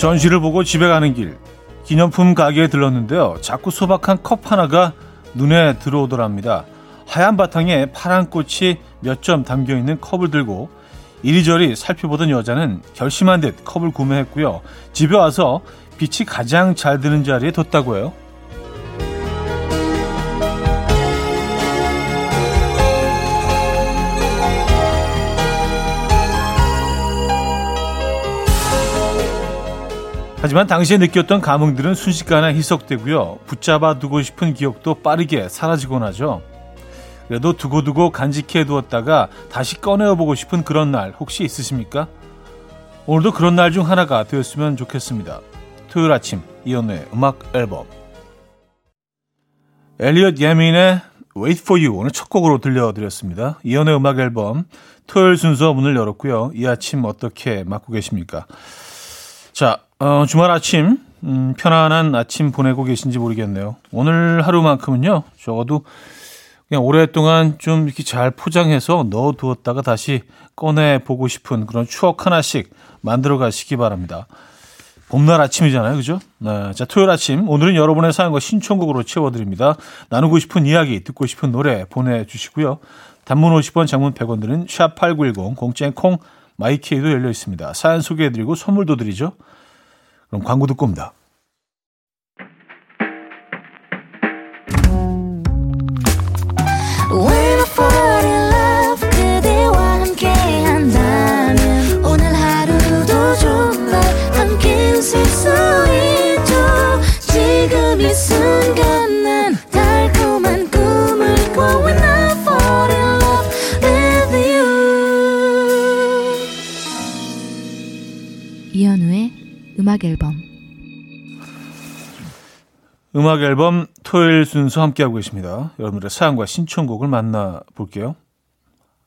전시를 보고 집에 가는 길 기념품 가게에 들렀는데요. 자꾸 소박한 컵 하나가 눈에 들어오더랍니다. 하얀 바탕에 파란 꽃이 몇 점 담겨 있는 컵을 들고 이리저리 살펴보던 여자는 결심한 듯 컵을 구매했고요. 집에 와서 빛이 가장 잘 드는 자리에 뒀다고요. 하지만 당시에 느꼈던 감흥들은 순식간에 희석되고요. 붙잡아 두고 싶은 기억도 빠르게 사라지곤 하죠. 그래도 두고두고 간직해 두었다가 다시 꺼내어 보고 싶은 그런 날 혹시 있으십니까? 오늘도 그런 날 중 하나가 되었으면 좋겠습니다. 토요일 아침 이연우의 음악 앨범 엘리엇 예민의 Wait for You 오늘 첫 곡으로 들려드렸습니다. 이연우의 음악 앨범 토요일 순서 문을 열었고요. 이 아침 어떻게 맞고 계십니까? 자, 어, 주말 아침, 음, 편안한 아침 보내고 계신지 모르겠네요. 오늘 하루만큼은요, 적어도 그냥 오랫동안 좀 이렇게 잘 포장해서 넣어두었다가 다시 꺼내 보고 싶은 그런 추억 하나씩 만들어 가시기 바랍니다. 봄날 아침이잖아요. 그죠? 네. 자, 토요일 아침. 오늘은 여러분의 사연과 신청곡으로 채워드립니다. 나누고 싶은 이야기, 듣고 싶은 노래 보내주시고요. 단문 50원, 장문 100원들은 샵 8910, 공짜인 콩, 마이케이도 열려 있습니다. 사연 소개해드리고 선물도 드리죠. 그럼 광고 듣고 옵니다. 음악 앨범 음악 앨범 토요일 순서 함께하고 계십니다. 여러분들의 사연과 신청곡을 만나볼게요.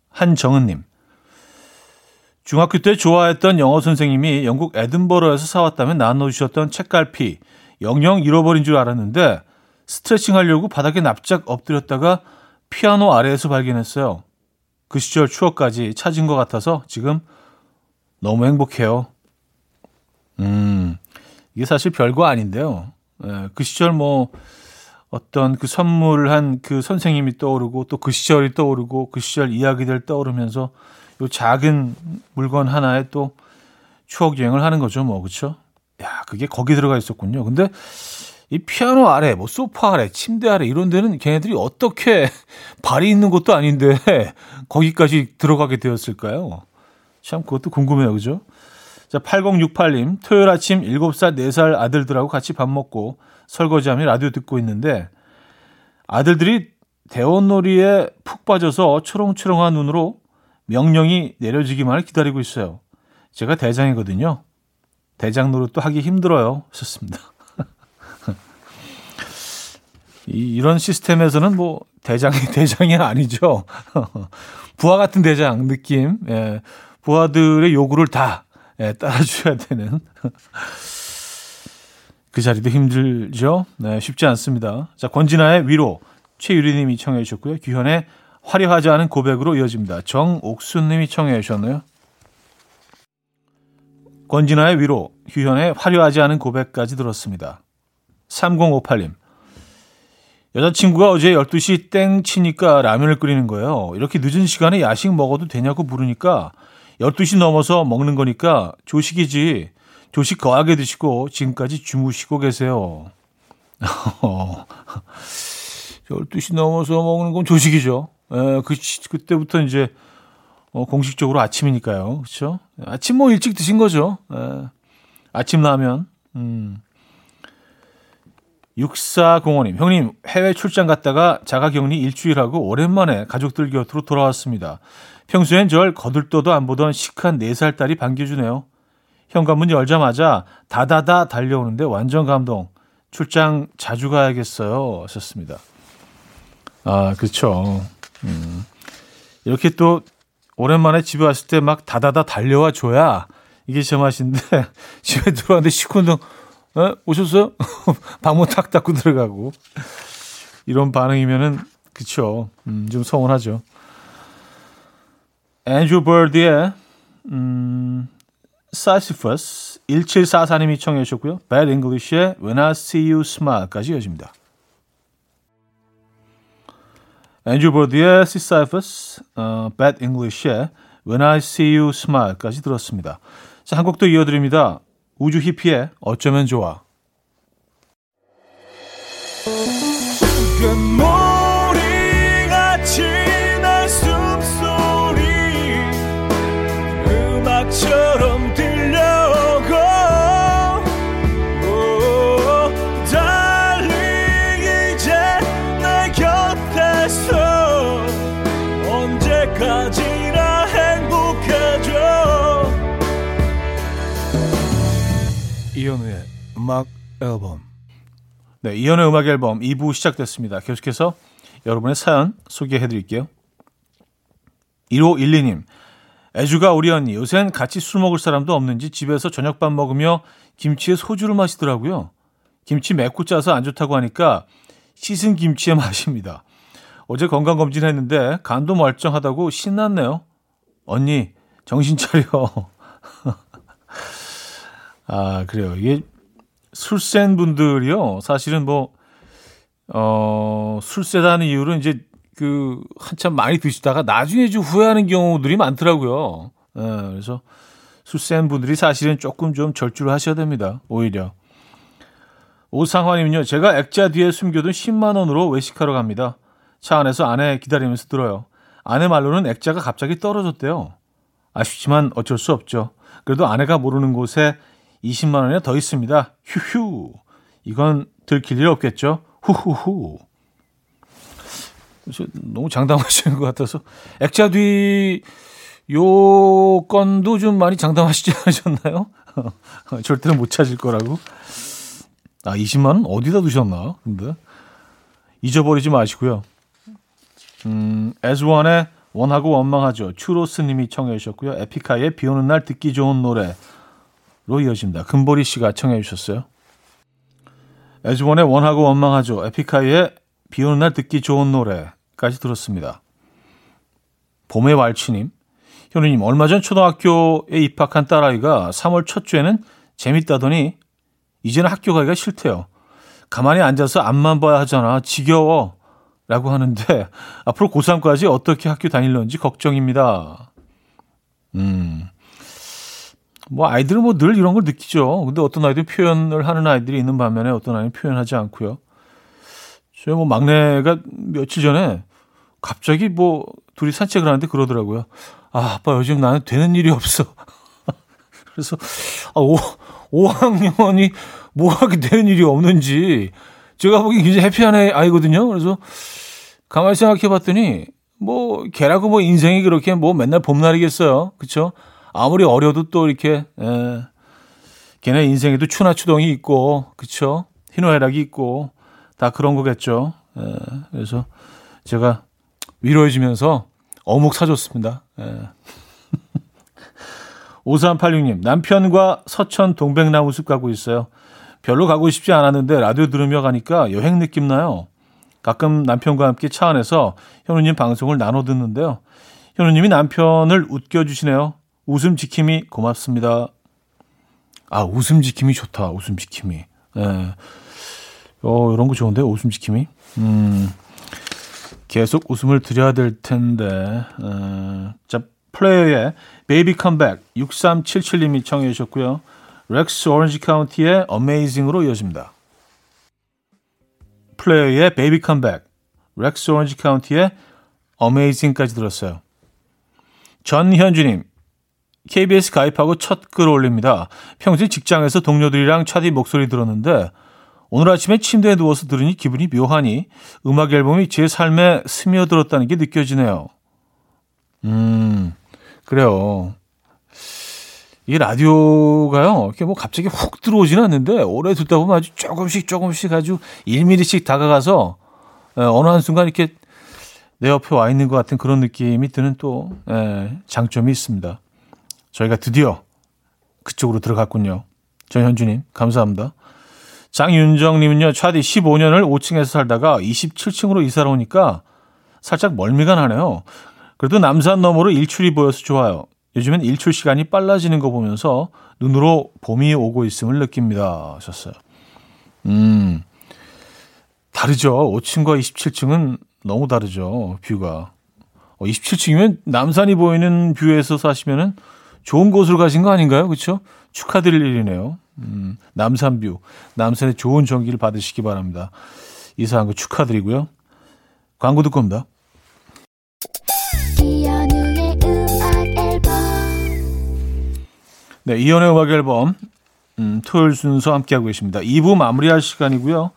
한정은님. 중학교 때 좋아했던 영어 선생님이 영국 에든버러에서 사왔다면 나눠주셨던 책갈피 영영 잃어버린 줄 알았는데 스트레칭 하려고 바닥에 납작 엎드렸다가 피아노 아래에서 발견했어요. 그 시절 추억까지 찾은 것 같아서 지금 너무 행복해요. 음, 이게 사실 별거 아닌데요. 예, 그 시절 뭐 어떤 그 선물한 그 선생님이 떠오르고 또 그 시절이 떠오르고 그 시절 이야기들 떠오르면서 요 작은 물건 하나에 또 추억 여행을 하는 거죠, 뭐 그렇죠? 야, 그게 거기 들어가 있었군요. 근데 이 피아노 아래, 뭐 소파 아래, 침대 아래 이런 데는 걔네들이 어떻게 발이 있는 것도 아닌데 거기까지 들어가게 되었을까요? 참 그것도 궁금해요, 그죠? 자, 8068님, 토요일 아침 7살, 4살 아들들하고 같이 밥 먹고 설거지하며 라디오 듣고 있는데 아들들이 대원놀이에 푹 빠져서 초롱초롱한 눈으로 명령이 내려지기만을 기다리고 있어요. 제가 대장이거든요. 대장 노릇도 하기 힘들어요. 좋습니다. 이, 이런 시스템에서는 뭐 대장이 대장이 아니죠. 부하 같은 대장 느낌. 예. 부하들의 요구를 다 예, 따라줘야 되는 그 자리도 힘들죠. 네, 쉽지 않습니다. 자, 권진아의 위로 최유리님이 청해 주셨고요. 규현의 화려하지 않은 고백으로 이어집니다. 정옥순님이 청해 주셨네요. 권진아의 위로, 규현의 화려하지 않은 고백까지 들었습니다. 3058님. 여자친구가 어제 12시 땡 치니까 라면을 끓이는 거예요. 이렇게 늦은 시간에 야식 먹어도 되냐고 물으니까 12시 넘어서 먹는 거니까 조식이지. 조식 거하게 드시고 지금까지 주무시고 계세요. 12시 넘어서 먹는 건 조식이죠. 에, 그, 그때부터 이제 어, 공식적으로 아침이니까요. 그렇죠? 아침 뭐 일찍 드신 거죠. 에, 아침 라면. 음. 6405님, 형님, 해외 출장 갔다가 자가 격리 일주일 하고 오랜만에 가족들 곁으로 돌아왔습니다. 평소엔 절 거들떠도 안 보던 시크한 4살 딸이 반겨주네요. 현관문 열자마자 다다다 달려오는데 완전 감동. 출장 자주 가야겠어요. 하셨습니다. 아, 그렇죠. 음. 이렇게 또 오랜만에 집에 왔을 때 막 다다다 달려와 줘야 이게 제맛인데 집에 들어왔는데 시큰둥 어? 오셨어요? 방문 탁 닫고 들어가고 이런 반응이면은 그쵸. 음, 좀 서운하죠. 앤드류 버드의 음, Sisyphus 1744님이 청해 주셨고요. Bad English의 When I See You Smile까지 이어집니다. 앤드류 보드의 Sisyphus, 어, Bad English의 When I See You Smile까지 들었습니다. 자, 한 곡 더 이어드립니다. 우주 히피의 어쩌면 좋아. 이현우의 음악 앨범. 네, 이현우의 음악 앨범 2부 시작됐습니다. 계속해서 여러분의 사연 소개해 드릴게요. 1512님. 애주가 우리 언니 요새는 같이 술 먹을 사람도 없는지 집에서 저녁밥 먹으며 김치에 소주를 마시더라고요. 김치 맵고 짜서 안 좋다고 하니까 씻은 김치의 맛입니다. 어제 건강검진 했는데 간도 멀쩡하다고 신났네요. 언니 정신 차려. 아, 그래요. 이게 술센 분들이요. 사실은 뭐, 어, 술 세다는 이유로 이제 그 한참 많이 드시다가 나중에 좀 후회하는 경우들이 많더라고요. 예, 그래서 술 센 분들이 사실은 조금 좀 절주를 하셔야 됩니다. 오히려. 오상환님은요, 제가 액자 뒤에 숨겨둔 10만원으로 외식하러 갑니다. 차 안에서 아내 기다리면서 들어요. 아내 말로는 액자가 갑자기 떨어졌대요. 아쉽지만 어쩔 수 없죠. 그래도 아내가 모르는 곳에 20만 원이 더 있습니다. 휴휴. 이건 들킬 일 없겠죠? 후후후. 너무 장담하시는 것 같아서 액자 뒤 요건도 좀 많이 장담하시지 않으셨나요? 절대로 못 찾을 거라고. 아, 20만 원 어디다 두셨나? 근데 잊어버리지 마시고요. 음, 애즈원의 원하고 원망하죠. 추로스님이 청해 주셨고요. 에픽하이의 비 오는 날 듣기 좋은 노래 로 이어집니다. 금보리 씨가 청해 주셨어요. 애즈원의 원하고 원망하죠. 에픽하이의 비 오는 날 듣기 좋은 노래까지 들었습니다. 봄의 왈츠님, 현우님, 얼마 전 초등학교에 입학한 딸아이가 3월 첫 주에는 재밌다더니 이제는 학교 가기가 싫대요. 가만히 앉아서 앞만 봐야 하잖아. 지겨워. 라고 하는데 앞으로 고3까지 어떻게 학교 다닐런지 걱정입니다. 음, 뭐 아이들은 뭐 늘 이런 걸 느끼죠. 근데 어떤 아이들 표현을 하는 아이들이 있는 반면에 어떤 아이는 표현하지 않고요. 저희 뭐 막내가 며칠 전에 갑자기 뭐 둘이 산책을 하는데 그러더라고요. 아, 아빠 요즘 나는 되는 일이 없어. 그래서 아, 5, 5학년이 뭐하게 되는 일이 없는지 제가 보기엔 굉장히 해피한 아이거든요. 그래서 가만히 생각해 봤더니 뭐 걔라고 뭐 인생이 그렇게 뭐 맨날 봄날이겠어요. 그쵸? 아무리 어려도 또 이렇게 에, 걔네 인생에도 추나 추동이 있고 그쵸 희노애락이 있고 다 그런 거겠죠. 에, 그래서 제가 위로해주면서 어묵 사줬습니다. 에. 5386님, 남편과 서천 동백나무 숲 가고 있어요. 별로 가고 싶지 않았는데 라디오 들으며 가니까 여행 느낌 나요. 가끔 남편과 함께 차 안에서 현우님 방송을 나눠 듣는데요. 현우님이 남편을 웃겨주시네요. 웃음 지킴이 고맙습니다. 아, 웃음 지킴이 좋다. 웃음 지킴이. 예. 어, 이런 거 좋은데, 웃음 지킴이. 음, 계속 웃음을 드려야 될 텐데. 어, 자, Player의 Baby Come Back 6377님이 청해 주셨고요. Rex Orange County의 Amazing으로 이어집니다. Player의 Baby Come Back Rex Orange County의 Amazing까지 들었어요. 전현주님, KBS 가입하고 첫 글 올립니다. 평소에 직장에서 동료들이랑 차디 목소리 들었는데 오늘 아침에 침대에 누워서 들으니 기분이 묘하니 음악 앨범이 제 삶에 스며들었다는 게 느껴지네요. 음, 그래요. 이 라디오가요, 이렇게 뭐 갑자기 훅 들어오지는 않는데, 오래 듣다 보면 아주 조금씩 조금씩 아주 1mm씩 다가가서, 어느 한순간 이렇게 내 옆에 와 있는 것 같은 그런 느낌이 드는 또, 에, 장점이 있습니다. 저희가 드디어 그쪽으로 들어갔군요. 전현주님, 감사합니다. 장윤정님은요, 차디 15년을 5층에서 살다가 27층으로 이사를 오니까 살짝 멀미가 나네요. 그래도 남산 너머로 일출이 보여서 좋아요. 요즘엔 일출 시간이 빨라지는 거 보면서 눈으로 봄이 오고 있음을 느낍니다. 하셨어요. 음, 다르죠. 5층과 27층은 너무 다르죠. 뷰가. 27층이면 어, 남산이 보이는 뷰에서 사시면은 좋은 곳으로 가신 거 아닌가요? 그렇죠? 축하드릴 일이네요. 음, 남산뷰. 남산에 좋은 전기를 받으시기 바랍니다. 이사한 거 축하드리고요. 광고 듣고 옵니다. 네, 이연의 음악 앨범 음, 토요일 순서 함께하고 계십니다. 2부 마무리할 시간이고요.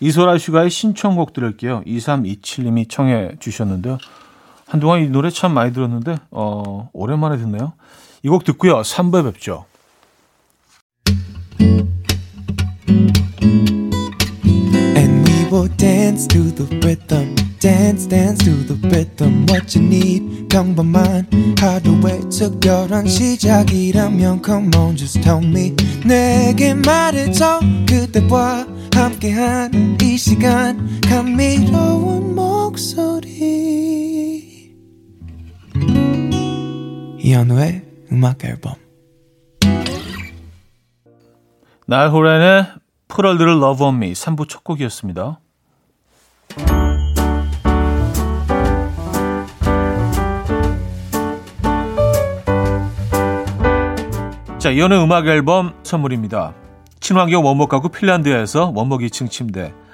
이소라 슈가의 신청곡 들을게요. 2327님이 청해 주셨는데요. 한동안 이 노래 참 많이 들었는데 어, 오랜만에 듣네요. 이 곡 듣고요. 3부에 뵙죠. 시작이라면 Come on, just tell me. 내게 말해줘 그대와 함께한 이 시간 감미로운 목소리. 이현우의 음악 앨범. a Little Love on Me 3부 첫 곡이었습니다. 자, 이현우의 음악 앨범 선물입니다. 친환경 원목 가구 핀란드에서 원목 2층 침대,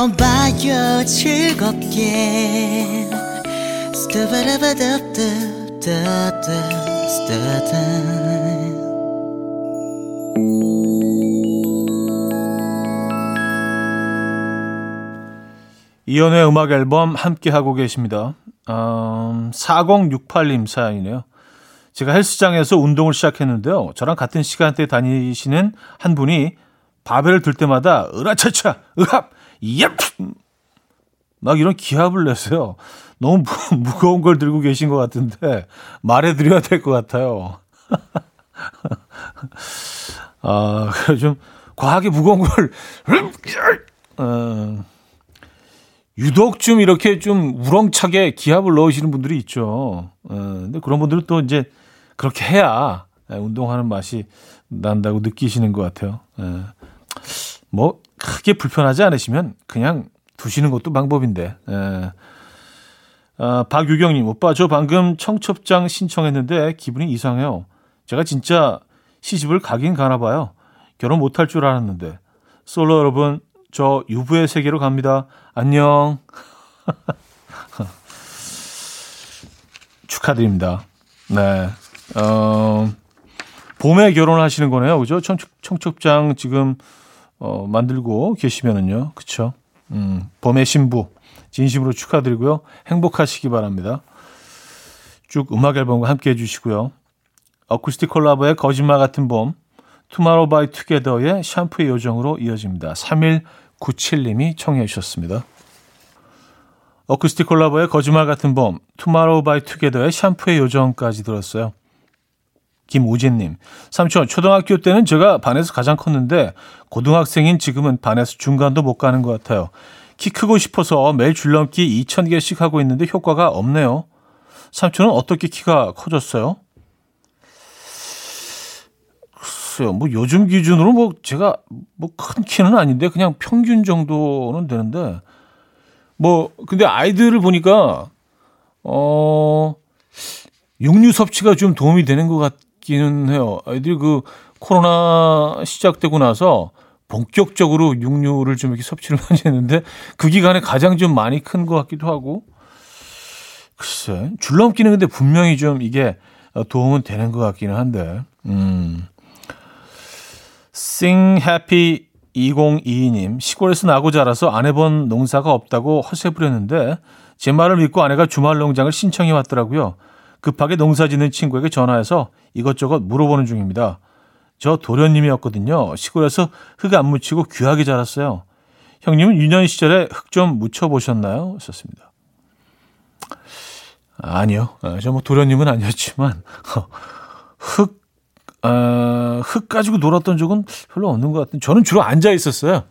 들어봐요 즐겁게 이연의 음악 앨범 함께 하고 계십니다. 음, 4068님 사연이네요. 제가 헬스장에서 운동을 시작했는데요. 저랑 같은 시간대에 다니시는 한 분이 바벨을 들 때마다 으라차차 으합 옙! 막 이런 기합을 내세요. 너무 무, 무거운 걸 들고 계신 것 같은데 말해드려야 될 것 같아요. 아, 그래 좀 과하게 무거운 걸 어, 유독 좀 이렇게 좀 우렁차게 기합을 넣으시는 분들이 있죠. 어, 근데 그런 분들은 또 이제 그렇게 해야 운동하는 맛이 난다고 느끼시는 것 같아요. 예. 뭐 크게 불편하지 않으시면 그냥 두시는 것도 방법인데. 예. 아, 박유경님, 오빠 저 방금 청첩장 신청했는데 기분이 이상해요. 제가 진짜 시집을 가긴 가나 봐요. 결혼 못할 줄 알았는데. 솔로 여러분, 저 유부의 세계로 갑니다. 안녕. 축하드립니다. 네. 어, 봄에 결혼하시는 거네요. 그죠? 청첩, 청첩장 지금, 어, 만들고 계시면은요. 그쵸? 음, 봄의 신부. 진심으로 축하드리고요. 행복하시기 바랍니다. 쭉 음악 앨범과 함께 해주시고요. 어쿠스틱 콜라보의 거짓말 같은 봄, 투모로우바이투게더의 샴푸의 요정으로 이어집니다. 3197님이 청해 주셨습니다. 어쿠스틱 콜라보의 거짓말 같은 봄, 투모로우바이투게더의 샴푸의 요정까지 들었어요. 김우진님, 삼촌, 초등학교 때는 제가 반에서 가장 컸는데, 고등학생인 지금은 반에서 중간도 못 가는 것 같아요. 키 크고 싶어서 매일 줄넘기 2,000개씩 하고 있는데 효과가 없네요. 삼촌은 어떻게 키가 커졌어요? 글쎄요, 뭐 요즘 기준으로 뭐 제가 뭐 큰 키는 아닌데 그냥 평균 정도는 되는데 뭐 근데 아이들을 보니까 어 육류 섭취가 좀 도움이 되는 것 같 기는 해요. 아이들이 그 코로나 시작되고 나서 본격적으로 육류를 좀 이렇게 섭취를 많이 했는데 그 기간에 가장 좀 많이 큰 것 같기도 하고 글쎄 줄넘기는 근데 분명히 좀 이게 도움은 되는 것 같기는 한데 음. Sing Happy 2022님 시골에서 나고 자라서 안 해본 농사가 없다고 허세 부렸는데 제 말을 믿고 아내가 주말 농장을 신청해 왔더라고요. 급하게 농사 짓는 친구에게 전화해서 이것저것 물어보는 중입니다. 저 도련님이었거든요. 시골에서 흙 안 묻히고 귀하게 자랐어요. 형님은 유년 시절에 흙 좀 묻혀보셨나요? 썼습니다. 아니요. 아, 저뭐 도련님은 아니었지만 흙, 어, 흙 가지고 놀았던 적은 별로 없는 것 같은데 저는 주로 앉아 있었어요.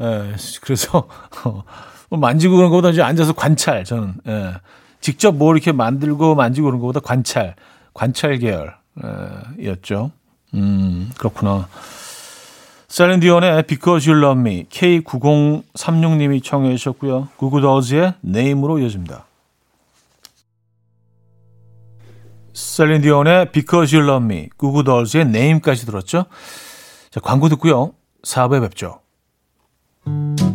예, 그래서 뭐 만지고 그런 것보다 이제 앉아서 관찰 저는 예, 직접 뭐 이렇게 만들고 만지고 그런 것보다 관찰 관찰 계열이었죠. 음, 그렇구나. 셀린디온의 Because You Love Me K9036님이 청해 주셨고요. 구구더즈의 네임으로 이어집니다. 셀린디온의 Because You Love Me 구구더즈의 네임까지 들었죠. 자, 광고 듣고요. 4부에 뵙죠. 산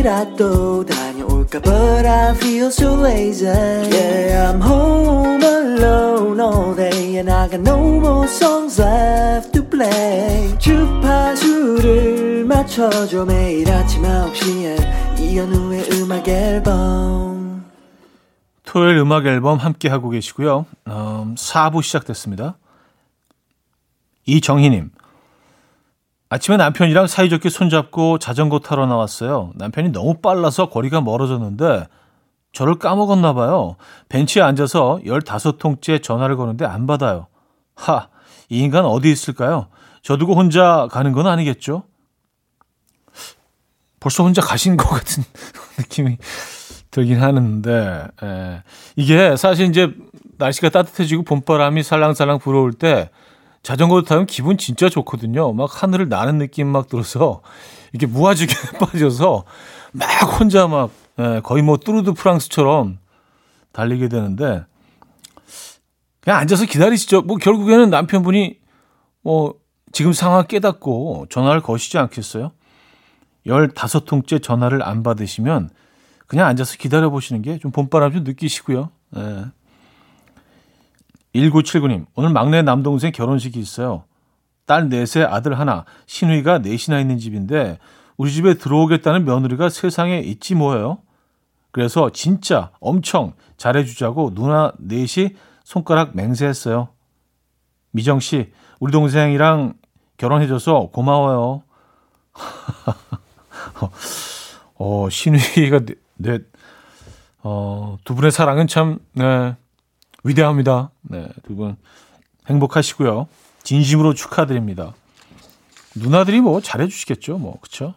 책이라도 다녀올까 But I feel so lazy Yeah I'm home alone all day And I got no more songs left to play 주파수를 맞춰줘 매일 아침 9시에 이현우의 음악 앨범 토요일 음악 앨범 함께하고 계시고요 음, 4부 시작됐습니다 이정희님 아침에 남편이랑 사이좋게 손잡고 자전거 타러 나왔어요. 남편이 너무 빨라서 거리가 멀어졌는데 저를 까먹었나 봐요. 벤치에 앉아서 15통째 전화를 거는데 안 받아요. 하, 이 인간 어디 있을까요? 저 두고 혼자 가는 건 아니겠죠? 벌써 혼자 가신 것 같은 느낌이 들긴 하는데, 에, 이게 사실 이제 날씨가 따뜻해지고 봄바람이 살랑살랑 불어올 때 자전거 타면 기분 진짜 좋거든요. 막 하늘을 나는 느낌 막 들어서 이게 무아지게 빠져서 막 혼자 막 예, 거의 뭐 뚜르드 프랑스처럼 달리게 되는데 그냥 앉아서 기다리시죠. 뭐 결국에는 남편분이 뭐 지금 상황 깨닫고 전화를 거시지 않겠어요? 15통째 전화를 안 받으시면 그냥 앉아서 기다려 보시는 게 좀 봄바람 좀 느끼시고요. 예. 1979님, 오늘 막내 남동생 결혼식이 있어요. 딸 넷에 아들 하나, 신우이가 넷이나 있는 집인데 우리 집에 들어오겠다는 며느리가 세상에 있지 뭐예요. 그래서 진짜 엄청 잘해주자고 누나 넷이 손가락 맹세했어요. 미정 씨, 우리 동생이랑 결혼해줘서 고마워요. 어, 신우이가 넷, 어, 두 분의 사랑은 참, 네, 위대합니다. 네, 두 분 행복하시고요. 진심으로 축하드립니다. 누나들이 뭐 잘해주시겠죠, 뭐 그렇죠?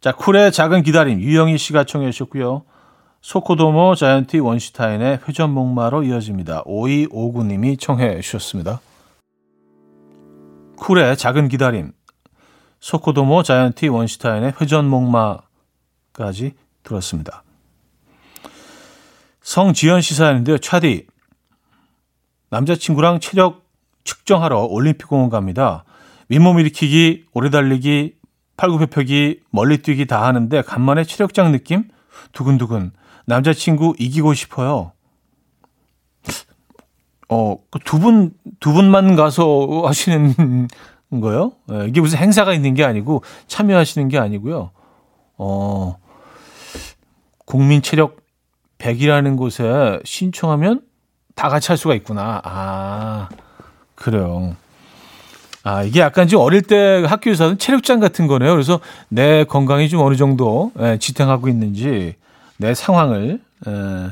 자, 쿨의 작은 기다림 유영희 씨가 청해 주셨고요. 소코도모 자이언티 원시타인의 회전목마로 이어집니다. 5259님이 청해 주셨습니다. 쿨의 작은 기다림, 소코도모 자이언티 원시타인의 회전목마까지 들었습니다. 성지연 시 사연인데요. 차디, 남자친구랑 체력 측정하러 올림픽공원 갑니다. 윗몸 일으키기, 오래 달리기, 팔굽혀펴기, 멀리 뛰기 다 하는데 간만에 체력장 느낌? 두근두근. 남자친구 이기고 싶어요. 어, 그두 분, 두 분만 가서 하시는 거요? 예, 이게 무슨 행사가 있는 게 아니고 참여하시는 게 아니고요. 어, 국민 체력 100이라는 곳에 신청하면 다 같이 할 수가 있구나. 아, 그래요. 아, 이게 약간 좀 어릴 때 학교에서 하는 체력장 같은 거네요. 그래서 내 건강이 좀 어느 정도 예, 지탱하고 있는지 내 상황을, 예,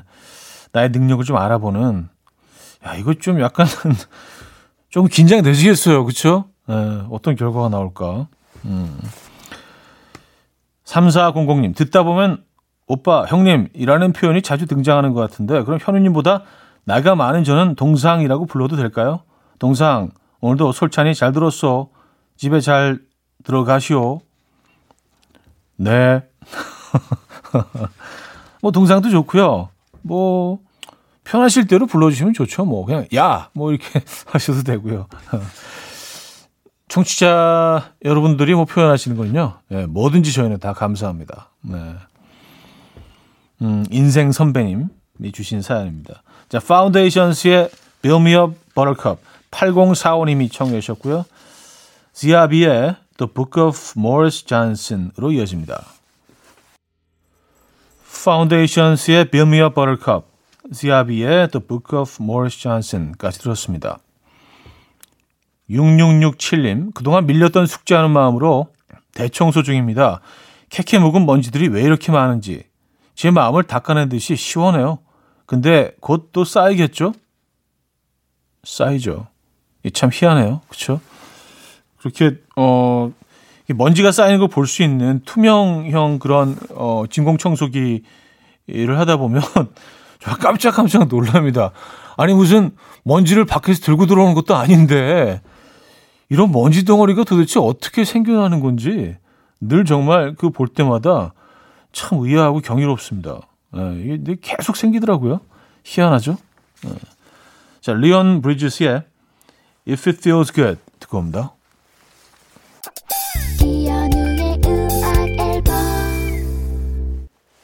나의 능력을 좀 알아보는, 야, 이거 좀 약간 좀 긴장되시겠어요. 그쵸? 예, 어떤 결과가 나올까. 음. 3400님, 듣다 보면 오빠, 형님이라는 표현이 자주 등장하는 것 같은데, 그럼 현우님보다 나이가 많은 저는 동상이라고 불러도 될까요? 동상, 오늘도 솔찬히 잘 들었어. 집에 잘 들어가시오. 네. 뭐 동생도 좋고요. 뭐 편하실 대로 불러주시면 좋죠. 뭐 그냥 야 뭐 이렇게 하셔도 되고요. 청취자 여러분들이 뭐 표현하시는 건요. 네, 뭐든지 저희는 다 감사합니다. 네. 음, 인생 선배님이 주신 사연입니다. 자, 파운데이션스의 Build Me Up Buttercup 8045님이 청해 주셨고요. 지아비의 The Book of Morris Johnson으로 이어집니다. 파운데이션스의 Build Me Up Buttercup, 지아비의 The Book of Morris Johnson까지 들었습니다. 6667님, 그동안 밀렸던 숙제하는 마음으로 대청소 중입니다. 케케묵은 먼지들이 왜 이렇게 많은지 제 마음을 닦아낸 듯이 시원해요. 근데 곧 또 쌓이겠죠? 쌓이죠. 참 희한해요. 그렇죠? 그렇게 어 먼지가 쌓이는 걸 볼 수 있는 투명형 그런 어 진공 청소기를 하다 보면 저 깜짝깜짝 놀랍니다. 아니 무슨 먼지를 밖에서 들고 들어오는 것도 아닌데 이런 먼지 덩어리가 도대체 어떻게 생겨나는 건지 늘 정말 그 볼 때마다 참 의아하고 경이롭습니다. 예, 이게 계속 생기더라고요. 희한하죠? 예. 자, 리온 브리지스의 If It Feels Good 듣고 옵니다.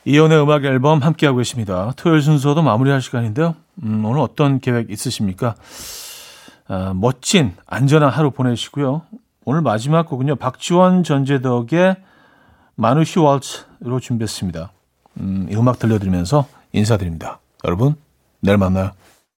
이연의 음악 앨범 함께하고 계십니다. 토요일 순서도 마무리할 시간인데요. 음, 오늘 어떤 계획 있으십니까? 아, 멋진 안전한 하루 보내시고요. 오늘 마지막 곡은요. 박지원 전재덕의 마누시 waltz로 준비했습니다. 음, 이 음악 들려드리면서 인사드립니다. 여러분, 내일 만나요.